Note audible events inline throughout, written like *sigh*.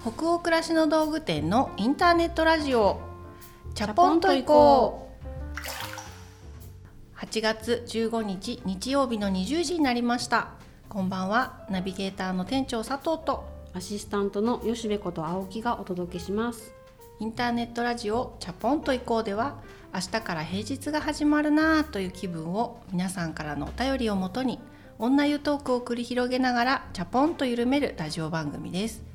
北欧暮らしの道具店のインターネットラジオ。チャポンと行こう。8月15日日曜日の20時になりました。こんばんは。ナビゲーターの店長佐藤と。アシスタントの吉部こと青木がお届けします。インターネットラジオチャポンと行こうでは明日から平日が始まるなぁという気分を皆さんからのお便りをもとに女湯トークを繰り広げながらチャポンと緩めるラジオ番組です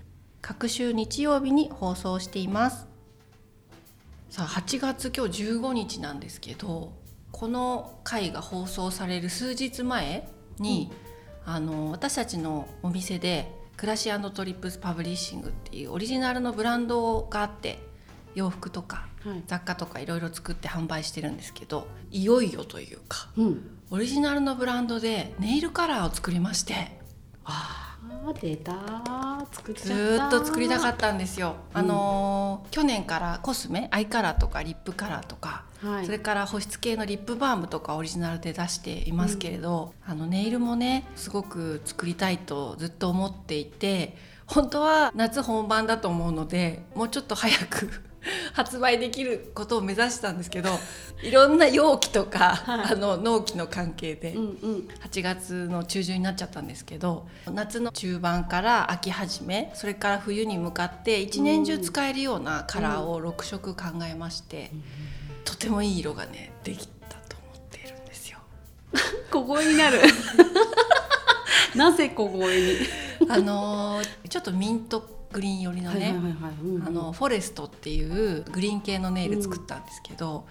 隔週日曜日に放送しています。さあ8月今日15日なんですけどこの回が放送される数日前に、うん、あの私たちのお店で暮らしトリップスパブリッシングっていうオリジナルのブランドがあって洋服とか雑貨とかいろいろ作って販売してるんですけどいよいよというか、うん、オリジナルのブランドでネイルカラーを作りましてあ出た作っずっと作りたかったんですよ、うん、あの去年からコスメ？アイカラーとかリップカラーとか、はい、それから保湿系のリップバームとかオリジナルで出していますけれど、うん、あのネイルもねすごく作りたいとずっと思っていて本当は夏本番だと思うのでもうちょっと早く *laughs* 発売できることを目指したんですけど *laughs* いろんな容器とか、はい、あの納期の関係で8月の中旬になっちゃったんですけど夏の中盤から秋始めそれから冬に向かって一年中使えるようなカラーを6色考えまして、うん、とてもいい色がねできたと思っているんですよ。*laughs* 小声になる。なぜ小声に？あのちょっとミントグリーン寄りのねあのフォレストっていうグリーン系のネイル作ったんですけど、うん、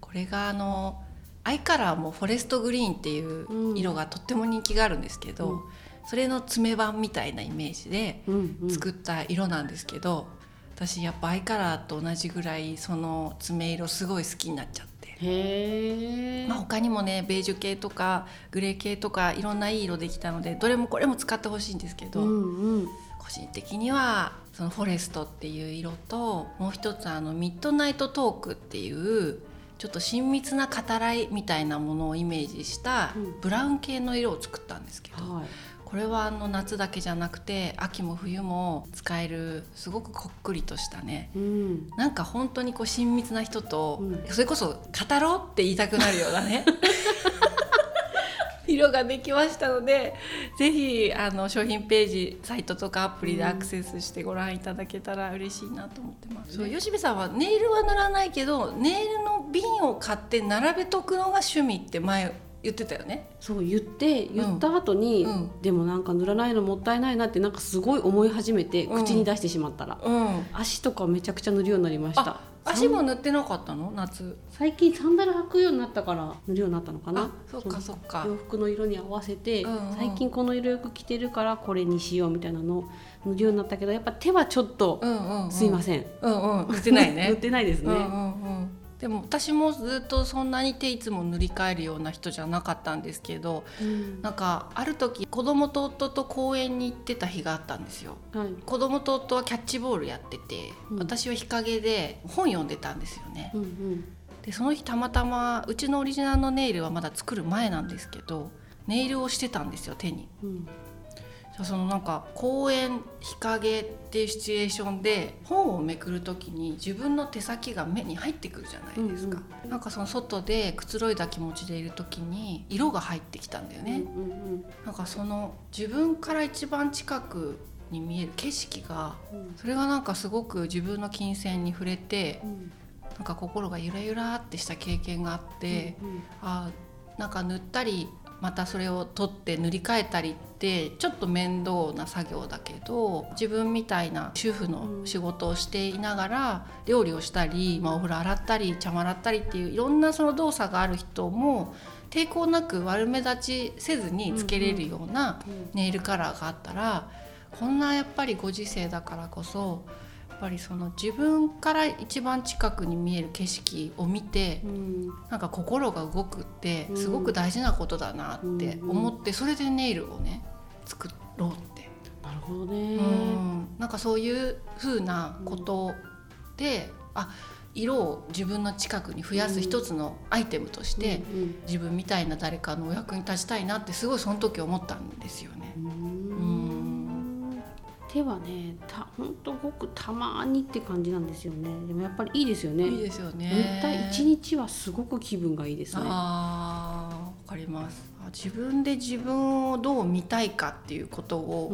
これがあのアイカラーもフォレストグリーンっていう色がとっても人気があるんですけど、うん、それの爪版みたいなイメージで作った色なんですけど、私やっぱアイカラーと同じぐらいその爪色すごい好きになっちゃって。へまあ、他にもねベージュ系とかグレー系とかいろんないい色できたのでどれもこれも使ってほしいんですけど、うんうん、個人的にはそのフォレストっていう色ともう一つあのミッドナイトトークっていうちょっと親密な語らいみたいなものをイメージしたブラウン系の色を作ったんですけど、うんはい、これはあの夏だけじゃなくて秋も冬も使えるすごくこっくりとしたね、うん、なんか本当にこう親密な人と、うん、それこそ語ろうって言いたくなるようなね *laughs* 色ができましたのでぜひあの商品ページサイトとかアプリでアクセスしてご覧いただけたら嬉しいなと思ってます、そう吉部さんはネイルは塗らないけどネイルの瓶を買って並べとくのが趣味って前言ってたよね。そう言って言った後に、うん、でもなんか塗らないのもったいないなってなんかすごい思い始めて、口に出してしまったら、うん、足とかめちゃくちゃ塗るようになりました。足も塗ってなかったの？夏。最近サンダル履くようになったから塗るようになったのかな。そっかそっか。洋服の色に合わせて、うんうん、最近この色よく着てるからこれにしようみたいなのを塗るようになったけどやっぱ手はちょっと、うんうんうん、すいません、うんうん、塗ってないね塗ってないですね、うんうんうんでも私もずっとそんなに手いつも塗り替えるような人じゃなかったんですけど、うん、なんかある時子供と夫と公園に行ってた日があったんですよ、はい、子供と夫はキャッチボールやってて、うん、私は日陰で本読んでたんですよね、うんうん、でその日たまたまうちのオリジナルのネイルはまだ作る前なんですけどネイルをしてたんですよ手に、うん、そのなんか公園日陰っていうシチュエーションで本をめくる時に自分の手先が目に入ってくるじゃないですか、うんうん、なんかその外でくつろいだ気持ちでいる時に色が入ってきたんだよね、うんうん、なんかその自分から一番近くに見える景色が、うん、それがなんかすごく自分の金銭に触れて、うん、なんか心がゆらゆらってした経験があって、うんうん、あなんか塗ったりまたそれを取って塗り替えたりってちょっと面倒な作業だけど自分みたいな主婦の仕事をしていながら料理をしたり、まあ、お風呂洗ったり茶碗洗ったりっていういろんなその動作がある人も抵抗なく悪目立ちせずにつけれるようなネイルカラーがあったらこんなやっぱりご時世だからこそぱりその自分から一番近くに見える景色を見て、うん、なんか心が動くってすごく大事なことだなって思って、それでネイルをね作ろうって。なるほどね、うん、なんかそういう風なことで、うん、あ色を自分の近くに増やす一つのアイテムとして、うん、自分みたいな誰かのお役に立ちたいなってすごいその時思ったんですよね。うん手はねた本当ごくたまにって感じなんですよね。でもやっぱりいいですよね。いいですよね。塗った一日はすごく気分がいいですね。ああわかります自分で自分をどう見たいかっていうことを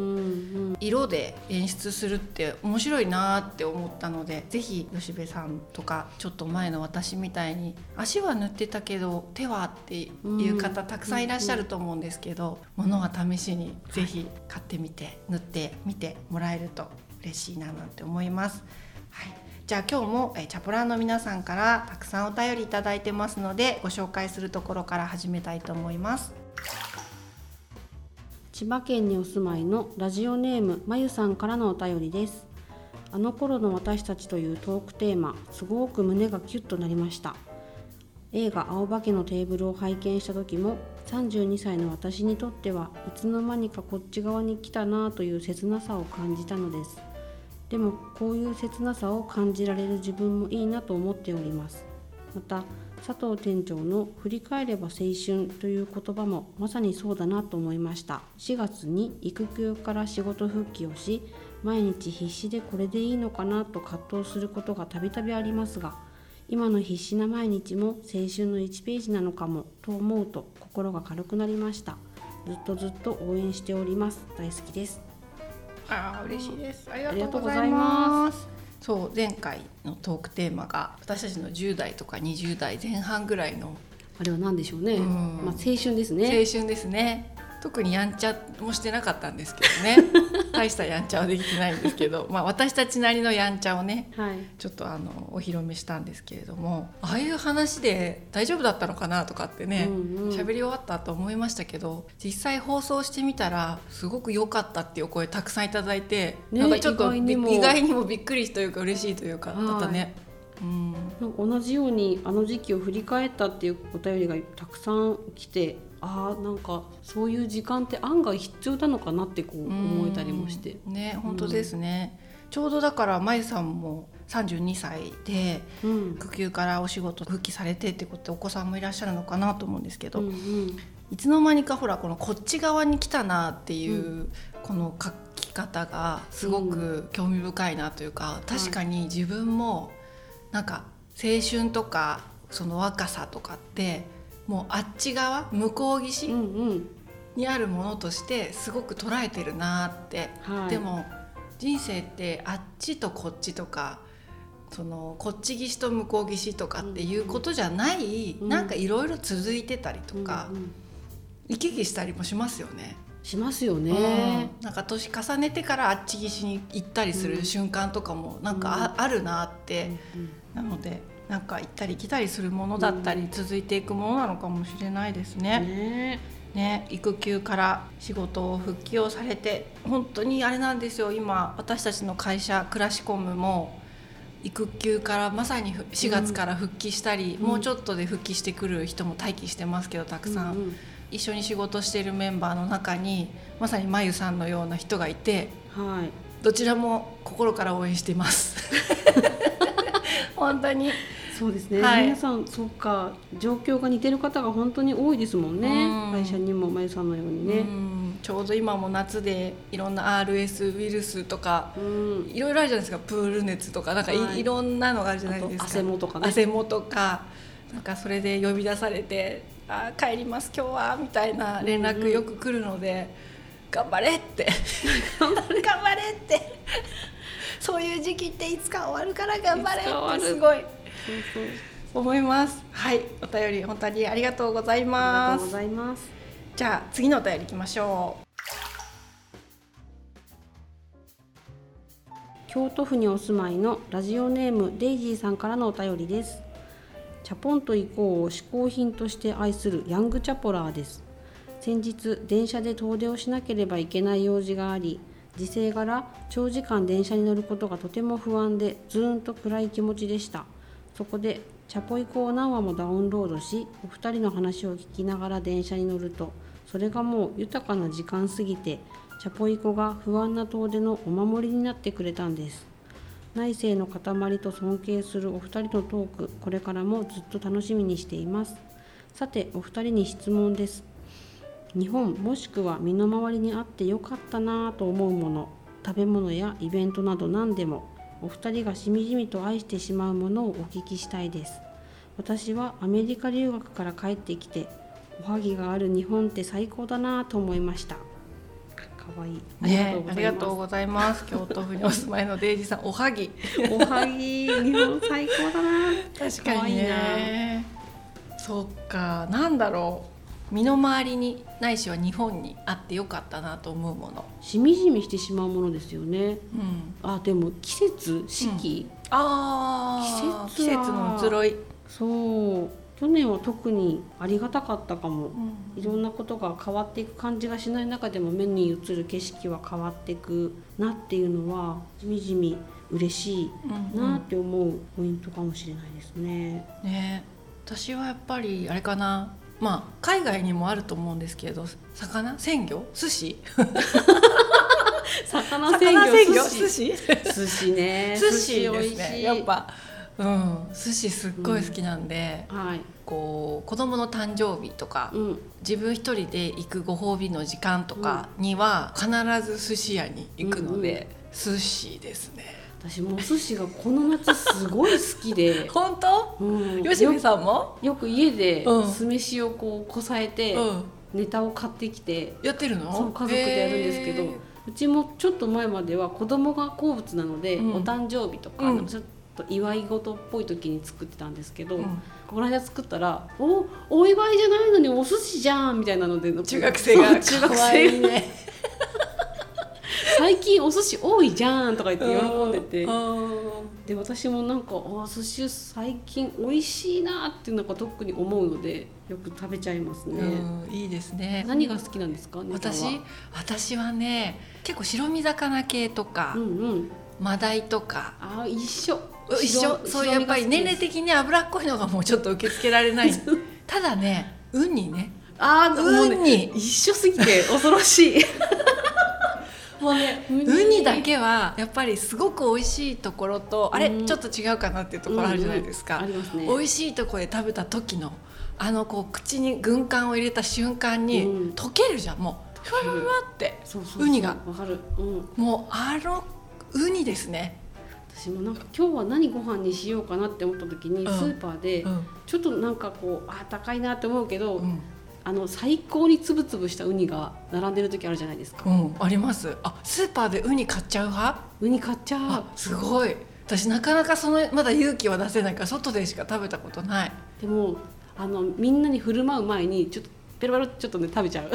色で演出するって面白いなって思ったので是非吉部さんとかちょっと前の私みたいに足は塗ってたけど手はっていう方たくさんいらっしゃると思うんですけど物は試しに是非買ってみて塗ってみてもらえると嬉しいななんて思います。はいじゃあ今日もチャポランの皆さんからたくさんお便りいただいてますのでご紹介するところから始めたいと思います。千葉県にお住まいのラジオネームまゆさんからのお便りです。あの頃の私たちというトークテーマすごく胸がキュッとなりました。映画青化けのテーブルを拝見した時も32歳の私にとってはいつの間にかこっち側に来たなという切なさを感じたのです。でもこういう切なさを感じられる自分もいいなと思っております。また佐藤店長の「振り返れば青春」という言葉もまさにそうだなと思いました。4月に育休から仕事復帰をし毎日必死でこれでいいのかなと葛藤することがたびたびありますが今の必死な毎日も青春の1ページなのかもと思うと心が軽くなりました。ずっとずっと応援しております。大好きです。あ嬉しいです。ありがとうございますそう前回のトークテーマが私たちの10代とか20代前半ぐらいの。あれは何でしょうね、うん、まあ、青春ですね。青春ですね特にやんちゃもしてなかったんですけどね。*laughs* 大したやんちゃはできてないんですけど、まあ、私たちなりのやんちゃをね、はい、ちょっとあのお披露目したんですけれどもああいう話で大丈夫だったのかなとかってね喋、うんうん、り終わったと思いましたけど実際放送してみたらすごく良かったっていう声たくさんいただいて、ね、なんかちょっと意外にもびっくりというか嬉しいというかだったね。うん、なんか同じようにあの時期を振り返ったっていうお便りがたくさん来てああなんかそういう時間って案外必要なのかなってこう思えたりもして。ね本当ですね、うん、ちょうどだからまゆさんも32歳で育休からお仕事復帰されてってことでお子さんもいらっしゃるのかなと思うんですけど、うんうん、いつの間にかほらこのこっち側に来たなっていう、この書き方がすごく興味深いなというか、確かに自分もなんか青春とかその若さとかってもうあっち側向こう岸にあるものとしてすごく捉えてるなって、はい、でも人生ってあっちとこっちとかそのこっち岸と向こう岸とかっていうことじゃない、うん、なんかいろいろ続いてたりとか、うんうん、行き来したりもしますよね。しますよね、うん、なんか年重ねてからあっち岸に行ったりする瞬間とかもなんかあ,、るなって、なのでなんか行ったり来たりするものだったり、続いていくものなのかもしれないですね。ね。ね、育休から仕事を復帰をされて本当にあれなんですよ。今私たちの会社クラシコムも育休からまさに4月から復帰したり、うん、もうちょっとで復帰してくる人も待機してますけどたくさん、うんうん、一緒に仕事しているメンバーの中にまさにまゆさんのような人がいて、はい、どちらも心から応援しています。*laughs* 本当に。そうですね、はい、皆さんそうか。状況が似てる方が本当に多いですもんね、ん、会社にもまゆさんのようにね、ちょうど今も夏でいろんな RS ウイルスとか、いろいろあるじゃないですか。プール熱とか。なんかいはい、いろんなのがあるじゃないですか。汗もとかね。汗もとか。なんかそれで呼び出されて「あ帰ります今日は」みたいな連絡よく来るので「*laughs* 頑張れ! *laughs*」って「頑張れ!」ってそういう時期っていつか終わるから頑張れってすごい。思います。はい。お便り本当にありがとうございます。ありがとうございますじゃあ次のお便りいきましょう。京都府にお住まいのラジオネームデイジーさんからのお便りです。チャポンと行こうを嗜好品として愛するヤングチャポラーです。先日電車で遠出をしなければいけない用事があり時勢柄長時間電車に乗ることがとても不安でずーんと暗い気持ちでした。そこでチャポイコを何話もダウンロードしお二人の話を聞きながら電車に乗るとそれがもう豊かな時間すぎてチャポイコが不安な遠出のお守りになってくれたんです。内政の塊と尊敬するお二人のトークこれからもずっと楽しみにしています。さてお二人に質問です。日本もしくは身の回りにあってよかったなぁと思うもの食べ物やイベントなど何でもお二人がしみじみと愛してしまうものをお聞きしたいです。私はアメリカ留学から帰ってきておはぎがある日本って最高だなと思いました。可愛いね、ありがとうございます。京都府にお住まいのデイジさんおはぎ。*laughs* おはぎ日本最高だな。確かにね。そっかなんだろう身の回りにないしは日本にあってよかったなと思うもの。しみじみしてしまうものですよね、うん、あでも季節四季、うん、あ季節季節の移ろい。そう。去年は特にありがたかったかも、うん、いろんなことが変わっていく感じがしない中でも目に映る景色は変わっていくなっていうのはじみじみ嬉しいなって思うポイントかもしれないですね。うんうん、ね。私はやっぱりあれかなまあ海外にもあると思うんですけど魚？鮮魚？寿司？*laughs* 魚鮮魚？寿司？寿司？ね。*laughs* 寿司ですねやっぱうん、寿司すっごい好きなんで、うん、はい、こう子供の誕生日とか、うん、自分一人で行くご褒美の時間とかには必ず寿司屋に行くので、うんうん、寿司ですね。私もお寿司がこの夏すごい好きで。*laughs* 本当、うん、吉見さんも？よく家で酢飯をこうこさえて、ネタを買ってきて。やってるの？そう家族でやるんですけど。うちもちょっと前までは子供が好物なので、うん、お誕生日とか、うん、と祝い事っぽい時に作ってたんですけど、うん、この間作ったら「おお祝いじゃないのにお寿司じゃん」みたいなので中学生が中学生ね最近お寿司多いじゃんとか言って喜んでて。で私もなんかお寿司最近美味しいなっていうのが特に思うのでよく食べちゃいますね。いいですね。何が好きなんですか？私私はね結構白身魚系とか、うんうん、マダイとか。あ一緒。一緒。そうやっぱり年齢的に脂っこいのがもうちょっと受け付けられない。*laughs* ただねウニね。ああウニ。一緒すぎて恐ろしい *laughs* もうねウニだけはやっぱりすごく美味しいところと、あれちょっと違うかなっていうところあるじゃないですか、うんうんね、美味しいところで食べた時のあのこう口に軍艦を入れた瞬間に、溶けるじゃんもう。ふわふわってウニが。わかる、うん、もうあのウニですね。私もなんか今日は何ご飯にしようかなって思った時にスーパーでちょっとなんかこうあ高いなって思うけど、うん、あの最高につぶつぶしたウニが並んでる時あるじゃないですか、うん、あります。あスーパーでウニ買っちゃう派？ウニ買っちゃうすごい。私なかなかそのまだ勇気は出せない。から外でしか食べたことない。でもあのみんなに振る舞う前にちょっとペロペロちょっとね食べちゃう。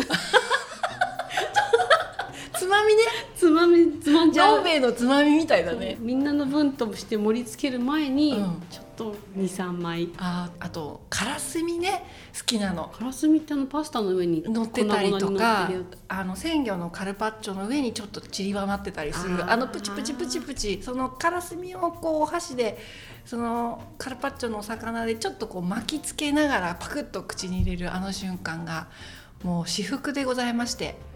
つまみね？つまみつまんじゃう。ののつまみみたいだね。みんなの分として盛り付ける前に、うん、ちょっと23枚。ああとからすみね好きなの。からすみってあのパスタの上に乗ってたりとかあの鮮魚のカルパッチョの上にちょっと散りばまってたりする。あのプチプチプチプチそのからすみをこうお箸でそのカルパッチョのお魚でちょっとこう巻きつけながらパクッと口に入れるあの瞬間がもう至福でございまして。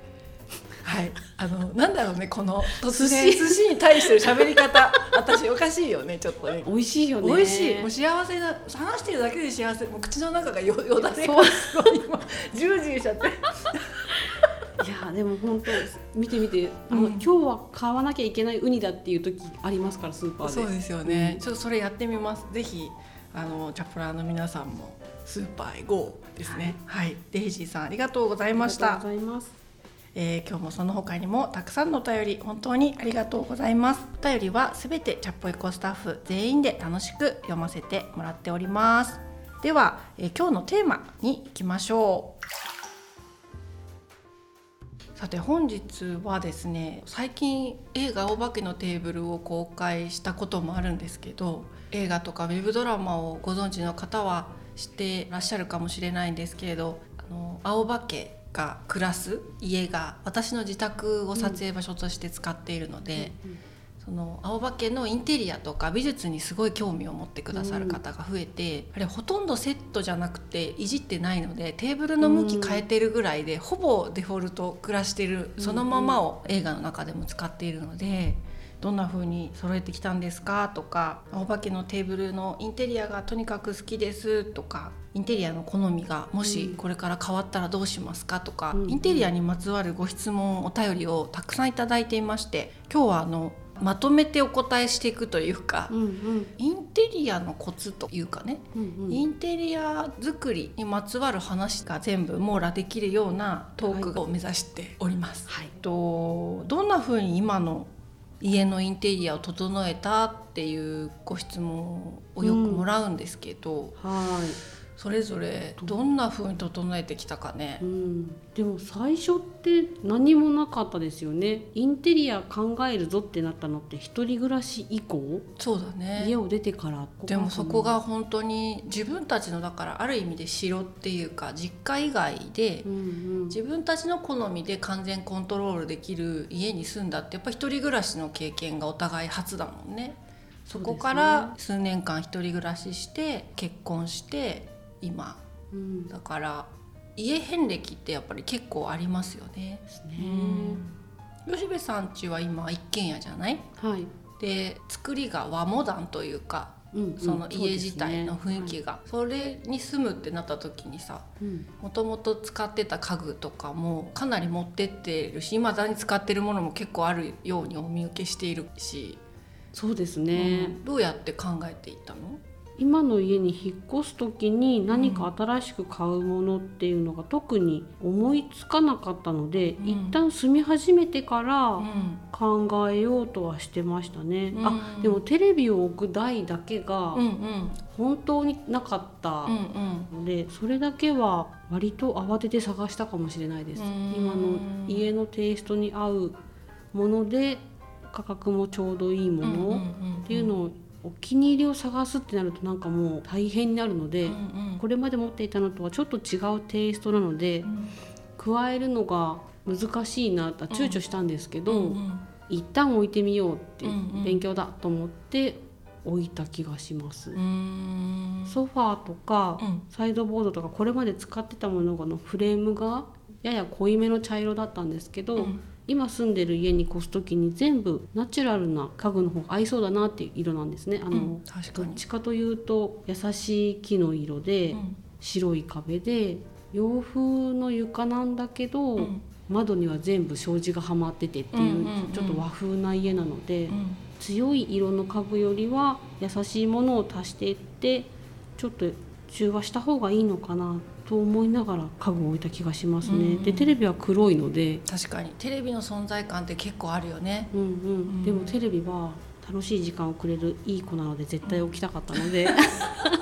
はい、あのなんだろうねこの突然寿司に対してる喋り方。私おかしいよねちょっとね。美味しいよね。美味しい。もう幸せな話してるだけで幸せ。もう口の中がよよだれが。すごい今ジュージーしちゃって。いやでも本当見てみて。あの、うん、今日は買わなきゃいけないウニだっていう時ありますからスーパーで。そうですよね、うん、ちょっとそれやってみます。ぜひあのチャプラーの皆さんもスーパーへ GO ですね、はい、はい、デイジーさんありがとうございました。ありがとうございますえー、今日もその他にもたくさんのお便り本当にありがとうございます。お便りはすべてチャッポエコスタッフ全員で楽しく読ませてもらっております。では、えー、今日のテーマに行きましょう。さて本日はですね最近映画「お化けのテーブル」を公開したこともあるんですけど映画とかウェブドラマをご存知の方は知ってらっしゃるかもしれないんですけれどあの青化けが暮らす家が私の自宅を撮影場所として使っているので、うん、その青葉家のインテリアとか美術にすごい興味を持ってくださる方が増えて、うん、あれほとんどセットじゃなくていじってないのでテーブルの向き変えてるぐらいで、うん、ほぼデフォルト暮らしてるそのままを映画の中でも使っているので。どんな風に揃えてきたんですかとか青葉家のテーブルのインテリアがとにかく好きですとかインテリアの好みがもしこれから変わったらどうしますかとか、うん、インテリアにまつわるご質問お便りをたくさんいただいていまして今日はあのまとめてお答えしていくというか、うんうん、インテリアのコツというかね、うんうん、インテリア作りにまつわる話が全部網羅できるようなトークを目指しております。はい、とどんな風に今の家のインテリアを整えたっていうご質問をよくもらうんですけど、うん、はいそれぞれどんな風に整えてきたかね、うん、でも最初って何もなかったですよね。インテリア考えるぞってなったのって一人暮らし以降？そうだね。家を出てからでもそこが本当に自分たちのだからある意味で城っていうか実家以外で、自分たちの好みで完全コントロールできる家に住んだってやっぱ一人暮らしの経験がお互い初だもんね。そこから数年間一人暮らしして結婚して今、うん、だから家遍歴ってやっぱり結構ありますよね。ね。うん、吉部さん家は今一軒家じゃない？はい。で作りが和モダンというか、うん、その家自体の雰囲気が。そ、ねはい、それに住むってなった時にさもともと使ってた家具とかもかなり持ってってるしいまだに使ってるものも結構あるようにお見受けしているし。そうですね、うん、どうやって考えていったの？今の家に引っ越す時に何か新しく買うものっていうのが特に思いつかなかったので、うん、一旦住み始めてから考えようとはしてましたね、うん、あでもテレビを置く台だけが本当になかったのでそれだけは割と慌てて探したかもしれないです、今の家のテイストに合うもので価格もちょうどいいものっていうのをお気に入りを探すってなるとなんかもう大変になるので、うんうん、これまで持っていたのとはちょっと違うテイストなので、うん、加えるのが難しいなと躊躇したんですけど、うんうん、一旦置いてみようっていう、うんうん、勉強だと思って置いた気がします。ソファーとか、サイドボードとかこれまで使ってたもののフレームがやや濃いめの茶色だったんですけど、今住んでる家に越す時に全部ナチュラルな家具の方が合いそうだなっていう色なんですね。あの、うん、どっちかというと優しい木の色で、うん、白い壁で洋風の床なんだけど、うん、窓には全部障子がはまっててっていう,、ちょっと和風な家なので、強い色の家具よりは優しいものを足していってちょっと中和した方がいいのかなと思いながら家具を置いた気がしますね、うんうん、でテレビは黒いので。確かに。テレビの存在感って結構あるよね、うんうん、うん、でもテレビは楽しい時間をくれるいい子なので絶対置きたかったので、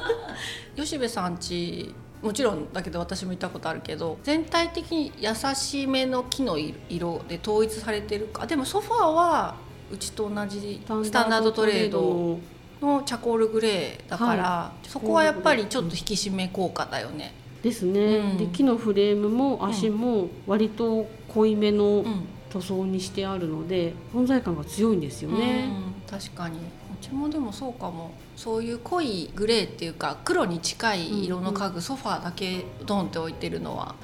*laughs* 吉部さんちもちろんだけど私も行ったことあるけど全体的に優しめの木の色で統一されてるか。でもソファーはうちと同じスタンダードトレードのチャコールグレーだから、はい、そこはやっぱりちょっと引き締め効果だよね。ですね、うん、で木のフレームも足も割と濃いめの塗装にしてあるので、存在感が強いんですよね、うん、確かに。うちもでもそうかも。そういう濃いグレーっていうか黒に近い色の家具、ソファーだけドンって置いてるのは、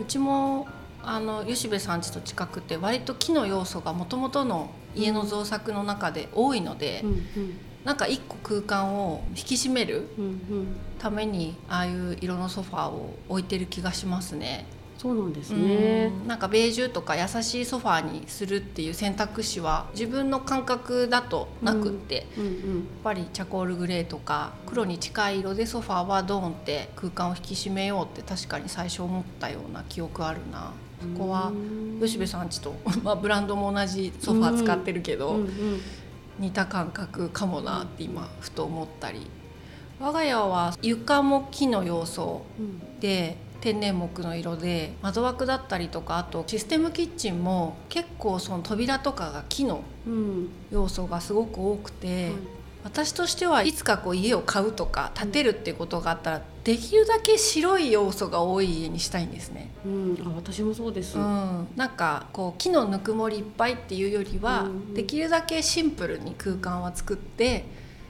うちもあの吉部さん家と近くて割と木の要素がもともとの家の造作の中で多いので、うんうんなんか一個空間を引き締めるためにああいう色のソファーを置いてる気がしますね。そうなんですね、なんかベージュとか優しいソファーにするっていう選択肢は自分の感覚だとなくって、うんうんうん、やっぱりチャコールグレーとか黒に近い色でソファーはドーンって空間を引き締めようって確かに最初思ったような記憶あるな。そこは吉部さんちと、*laughs* まあ、ブランドも同じソファー使ってるけど、うんうんうん似た感覚かもなって今ふと思ったり。我が家は床も木の要素で、天然木の色で窓枠だったりとかあとシステムキッチンも結構その扉とかが木の要素がすごく多くて、私としてはいつかこう家を買うとか建てるっていうことがあったら、できるだけ白い要素が多い家にしたいんですね。うん、あ私もそうです、うん、なんかこう木のぬくもりいっぱいっていうよりは、うん、できるだけシンプルに空間は作って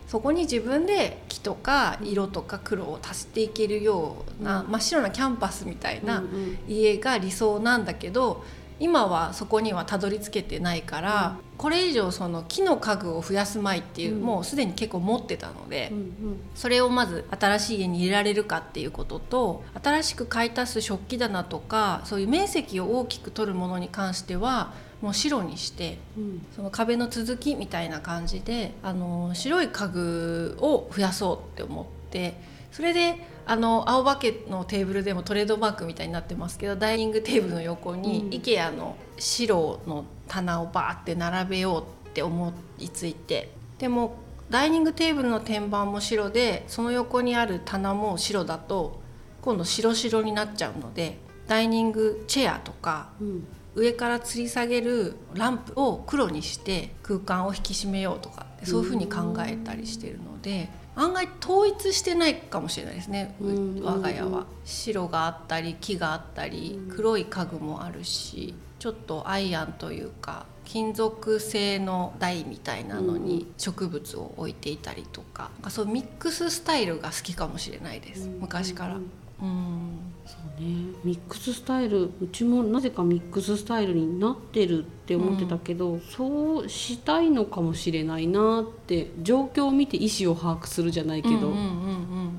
そこに自分で木とか色とか黒を足していけるような、うん、真っ白なキャンパスみたいな家が理想なんだけど。今はそこにはたどり着けてないから、これ以上その木の家具を増やすまいっていう、うん、もうすでに結構持ってたので、うんうん、それをまず新しい家に入れられるかっていうことと新しく買い足す食器棚とかそういう面積を大きく取るものに関してはもう白にして、うん、その壁の続きみたいな感じであの白い家具を増やそうって思ってそれであの青化けのテーブルでもトレードマークみたいになってますけどダイニングテーブルの横に、うん、IKEA の白の棚をバーって並べようって思いついて。でもダイニングテーブルの天板も白でその横にある棚も白だと今度白白になっちゃうのでダイニングチェアとか、うん、上から吊り下げるランプを黒にして空間を引き締めようとかそういうふうに考えたりしてるので。案外統一してないかもしれないですね、我が家は。白があったり木があったり黒い家具もあるしちょっとアイアンというか金属製の台みたいなのに植物を置いていたりとか,、うん、そうミックススタイルが好きかもしれないです、昔から。うんそうね。ミックススタイル。うちもなぜかミックススタイルになってるって思ってたけど、うん、そうしたいのかもしれないなって状況を見て意思を把握するじゃないけど、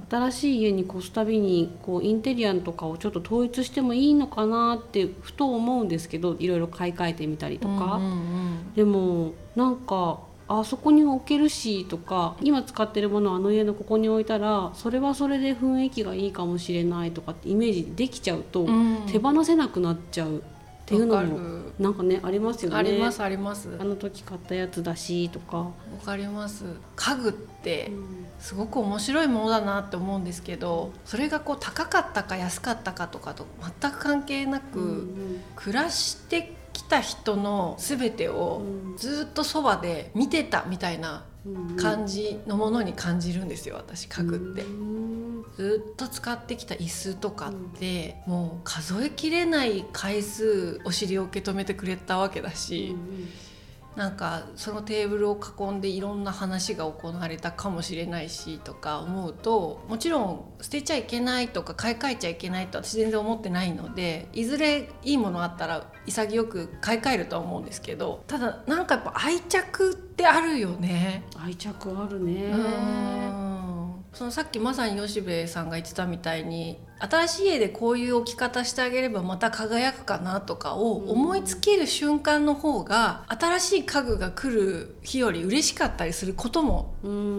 新しい家に越すたびにこうインテリアとかをちょっと統一してもいいのかなってふと思うんですけどいろいろ買い替えてみたりとか、でもなんかあそこに置けるしとか今使ってるものをあの家のここに置いたらそれはそれで雰囲気がいいかもしれないとかってイメージできちゃうと、手放せなくなっちゃう。っていうのもなんかねありますよね。ありますあります。あの時買ったやつだしとか。わかります。家具ってすごく面白いものだなって思うんですけどそれがこう高かったか安かったかとかと全く関係なく、暮らして来た人の全てをずっとそばで見てたみたいな感じのものに感じるんですよ私家具って。ずっと使ってきた椅子とかって、もう数えきれない回数お尻を受け止めてくれたわけだし。なんかそのテーブルを囲んでいろんな話が行われたかもしれないしとか思うともちろん捨てちゃいけないとか買い替えちゃいけないと私全然思ってないのでいずれいいものあったら潔く買い替えるとは思うんですけどただなんかやっぱ愛着ってあるよね。愛着あるね。そのさっきまさに吉部さんが言ってたみたいに新しい家でこういう置き方してあげればまた輝くかなとかを思いつける瞬間の方が新しい家具が来る日より嬉しかったりすることも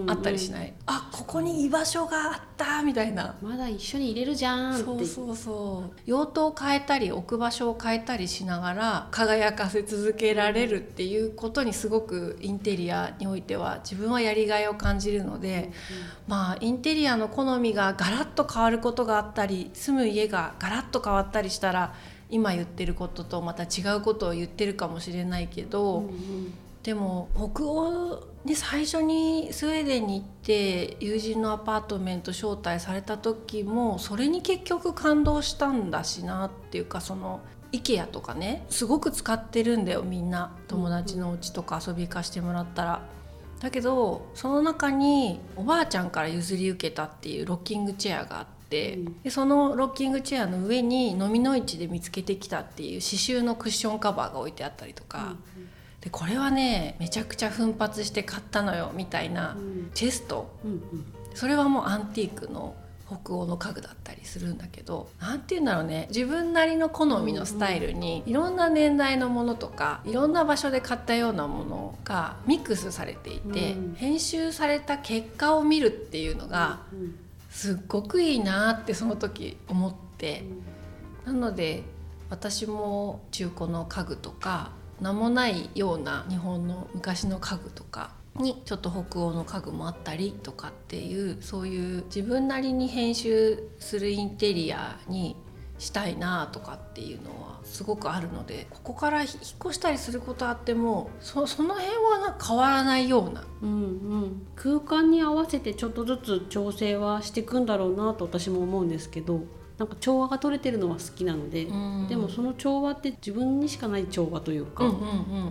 あったりしない、うん、あここに居場所があったみたいな。まだ一緒に入れるじゃんそうそうそう。用途を変えたり置く場所を変えたりしながら輝かせ続けられるっていうことにすごくインテリアにおいては自分はやりがいを感じるので、うん、まあインテリアの好みがガラッと変わることがあったりり住む家がガラッと変わったりしたら今言ってることとまた違うことを言ってるかもしれないけど、うんうん、でも北欧に最初にスウェーデンに行って友人のアパートメント招待された時もそれに結局感動したんだしなっていうかその IKEA とかねすごく使ってるんだよみんな友達のお家とか遊び行かしてもらったら。だけどその中におばあちゃんから譲り受けたっていうロッキングチェアがあって。、でそのロッキングチェアの上に飲みの市で見つけてきたっていう刺繍のクッションカバーが置いてあったりとか、でこれはねめちゃくちゃ奮発して買ったのよみたいなチェスト、それはもうアンティークの北欧の家具だったりするんだけど何て言うんだろうね自分なりの好みのスタイルにいろんな年代のものとかいろんな場所で買ったようなものがミックスされていて、編集された結果を見るっていうのが、すっごくいいなってその時思って、なので私も中古の家具とか名もないような日本の昔の家具とかにちょっと北欧の家具もあったりとかっていうそういう自分なりに編集するインテリアにしたいなとかっていうのはすごくあるのでここから引っ越したりすることあってもそその辺はな変わらないような、うんうん、空間に合わせてちょっとずつ調整はしていくんだろうなと私も思うんですけど。なんか調和が取れてるのは好きなので、うん、でもその調和って自分にしかない調和というか、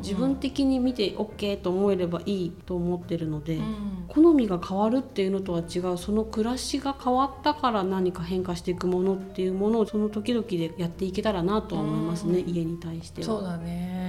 自分的に見て OK と思えればいいと思ってるので、うん、好みが変わるっていうのとは違うその暮らしが変わったから何か変化していくものっていうものをその時々でやっていけたらなとは思いますね、うん、家に対しては。そうだね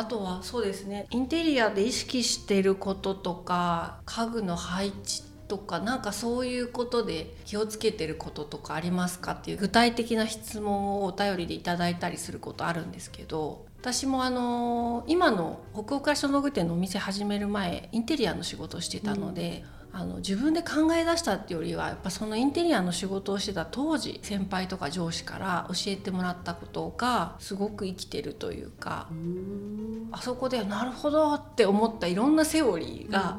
あとはそうですねインテリアで意識してることとか家具の配置とかなんかそういうことで気をつけてることとかありますかっていう具体的な質問をお便りでいただいたりすることあるんですけど私もあの今の北欧からしの道具店のお店始める前インテリアの仕事をしてたので、うんあの自分で考え出したっていうよりはやっぱそのインテリアの仕事をしてた当時先輩とか上司から教えてもらったことがすごく生きてるというかあそこでなるほどって思ったいろんなセオリーが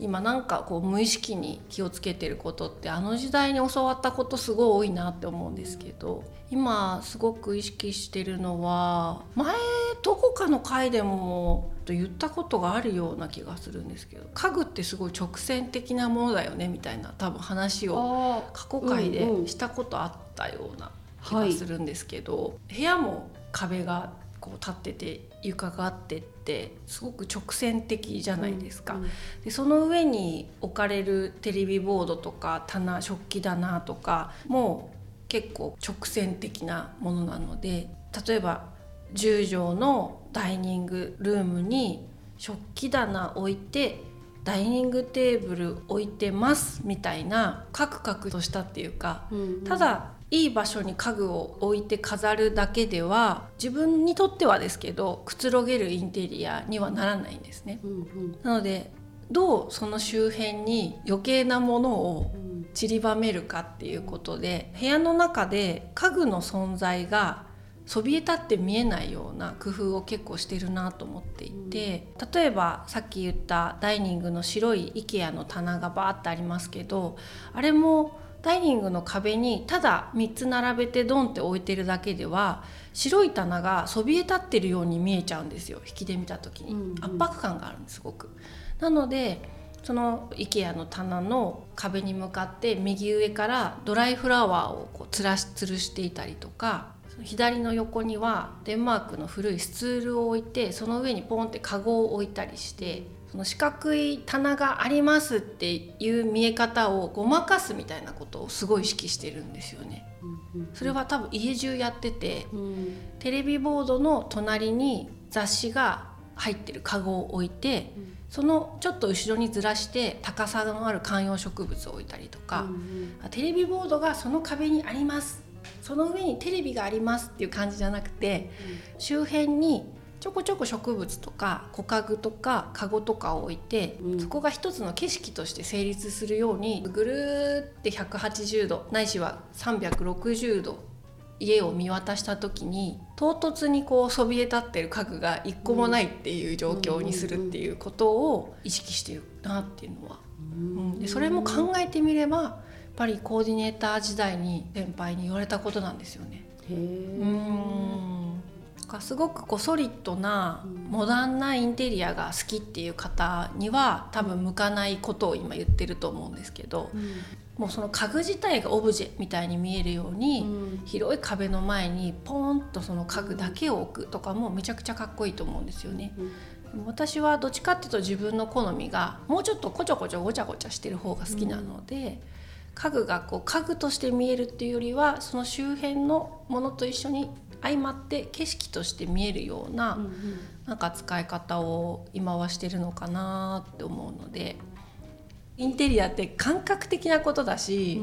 今なんかこう無意識に気をつけてることってあの時代に教わったことすごい多いなって思うんですけど今すごく意識してるのは前どこかの回でもと言ったことがあるような気がするんですけど家具ってすごい直線的なものだよねみたいな多分話を過去回でしたことあったような気がするんですけど、部屋も壁がこう立ってて床があってってすごく直線的じゃないですか。うんうん、でその上に置かれるテレビボードとか棚食器棚とかも結構直線的なものなので例えば10畳のダイニングルームに食器棚置いてダイニングテーブル置いてますみたいなカクカクとしたっていうか、うんうん、ただいい場所に家具を置いて飾るだけでは自分にとってはですけどくつろげるインテリアにはならないんですね。うんうん、なのでどうその周辺に余計なものを散りばめるかっていうことで部屋の中で家具の存在がそびえ立って見えないような工夫を結構してるなと思っていて、例えばさっき言ったダイニングの白い IKEA の棚がバーってありますけどあれもダイニングの壁にただ3つ並べてドンって置いてるだけでは白い棚がそびえ立ってるように見えちゃうんですよ引きで見た時に、うんうん、圧迫感があるんですすごく。なのでその IKEA の棚の壁に向かって右上からドライフラワーをこうつらし吊るしていたりとか左の横にはデンマークの古いスツールを置いてその上にポンってカゴを置いたりしてその四角い棚がありますっていう見え方をごまかすみたいなことをすごい意識してるんですよね。それは多分家中やってて、テレビボードの隣に雑誌が入ってるカゴを置いて、そのちょっと後ろにずらして高さのある観葉植物を置いたりとか、テレビボードがその壁にありますその上にテレビがありますっていう感じじゃなくて、うん、周辺にちょこちょこ植物とか小家具とかカゴとかを置いて、うん、そこが一つの景色として成立するようにぐるって180度ないしは360度家を見渡した時に唐突にこうそびえ立ってる家具が一個もないっていう状況にするっていうことを意識してるなっていうのは。うん、でそれも考えてみればぱりコーディネーター時代に先輩に言われたことなんですよね。うんすごくこうソリッドなモダンなインテリアが好きっていう方には多分向かないことを今言ってると思うんですけど、うん、もうその家具自体がオブジェみたいに見えるように、うん、広い壁の前にポンとその家具だけを置くとかもめちゃくちゃかっこいいと思うんですよね。うん、私はどっちかっていうと自分の好みがもうちょっとこちょこちょごちゃごちゃしてる方が好きなので。家具がこう家具として見えるっていうよりはその周辺のものと一緒に相まって景色として見えるような,、なんか使い方を今はしてるのかなって思うので。インテリアって感覚的なことだし、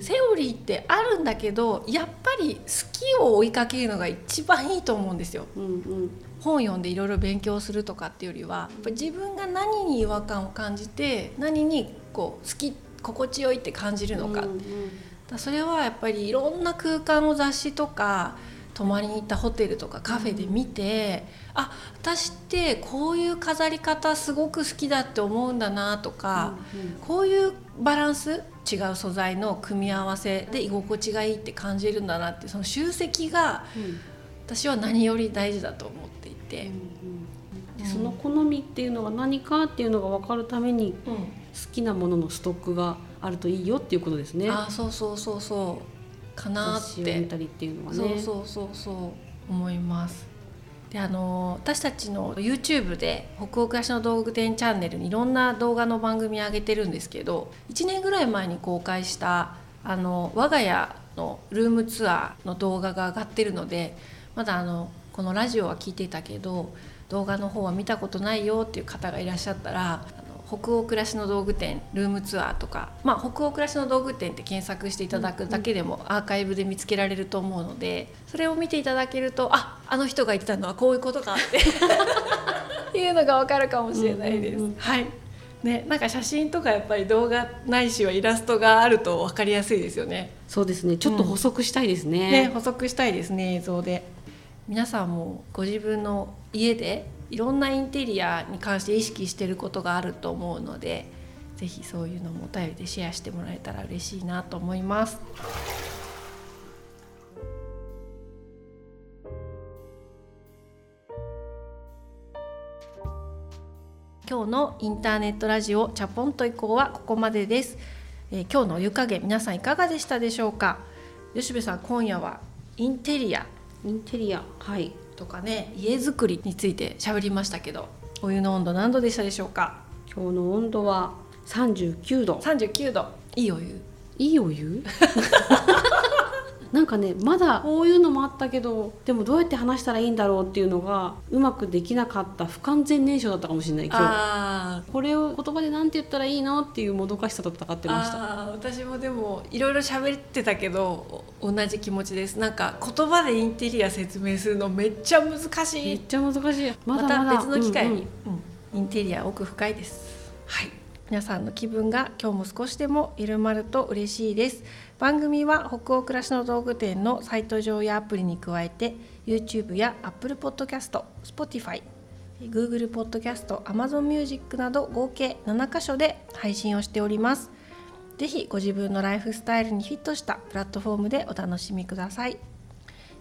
セオリーってあるんだけどやっぱり好きを追いかけるのが一番いいと思うんですよ。うんうん、本読んでいろいろ勉強するとかっていうよりはやっぱ自分が何に違和感を感じて何にこう好き心地よいって感じるのか,、だそれはやっぱりいろんな空間を雑誌とか泊まりに行ったホテルとかカフェで見て、うん、あ私ってこういう飾り方すごく好きだって思うんだなとか、うんうん、こういうバランス違う素材の組み合わせで居心地がいいって感じるんだなってその集積が、私は何より大事だと思っていて。その好みっていうのが何かっていうのが分かるために、好きなもののストックがあるといいよっていうことですね。あそうそうそうそうかなって。見たりっていうのはね。そうそうそうそう思います。であの私たちの YouTube で北欧暮らしの道具店チャンネルにいろんな動画の番組上げてるんですけど1年ぐらい前に公開したあの我が家のルームツアーの動画が上がってるのでまだあのこのラジオは聞いてたけど動画の方は見たことないよっていう方がいらっしゃったら北欧暮らしの道具店ルームツアーとか、まあ、北欧暮らしの道具店って検索していただくだけでもアーカイブで見つけられると思うのでそれを見ていただけるとああの人が言ってたのはこういうことかって *laughs* いうのが分かるかもしれないです。はいね、なんか写真とかやっぱり動画ないしはイラストがあると分かりやすいですよね。そうですね。ちょっと補足したいですね。うん、ね補足したいですね映像で。皆さんもご自分の家でいろんなインテリアに関して意識してることがあると思うので是非そういうのもお便りでシェアしてもらえたら嬉しいなと思います。今日のインターネットラジオチャポンと以降はここまでです、えー、今日の湯加減皆さんいかがでしたでしょうか？吉部さん今夜はインテリア。インテリアはい。とかね家づくりについて喋りましたけどお湯の温度何度でしたでしょうか？今日の温度は39度。39度。いいお湯。いいお湯？*laughs* なんかねまだこういうのもあったけどでもどうやって話したらいいんだろうっていうのがうまくできなかった不完全燃焼だったかもしれない今日。これを言葉で何て言ったらいいのっていうもどかしさと戦ってました。私もでもいろいろ喋ってたけど同じ気持ちです。なんか言葉でインテリア説明するのめっちゃ難しい。めっちゃ難しい。また別の機会に、うんうん。うん、インテリア奥深いです。はい。皆さんの気分が今日も少しでも緩まると嬉しいです番組は北欧暮らしの道具店のサイト上やアプリに加えて YouTube や Apple Podcast、Spotify、Google Podcast、Amazon Music など合計7カ所で配信をしております。ぜひご自分のライフスタイルにフィットしたプラットフォームでお楽しみください。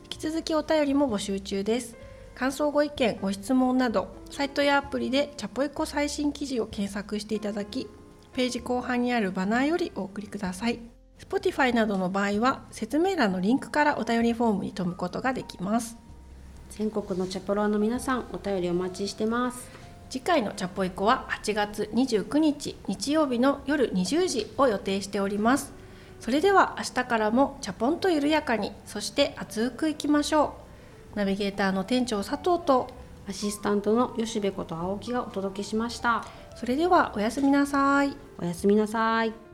引き続きお便りも募集中です。感想ご意見ご質問などサイトやアプリでチャポエコ最新記事を検索していただきページ後半にあるバナーよりお送りください。Spotify などの場合は説明欄のリンクからお便りフォームに飛ぶことができます。全国のチャポロアの皆さんお便りお待ちしてます。次回のチャポエコは8月29日日曜日の夜20時を予定しております。それでは明日からもチャポンと緩やかにそして熱くいきましょう。ナビゲーターの店長佐藤とアシスタントの吉部こと青木がお届けしました。それではおやすみなさい。おやすみなさい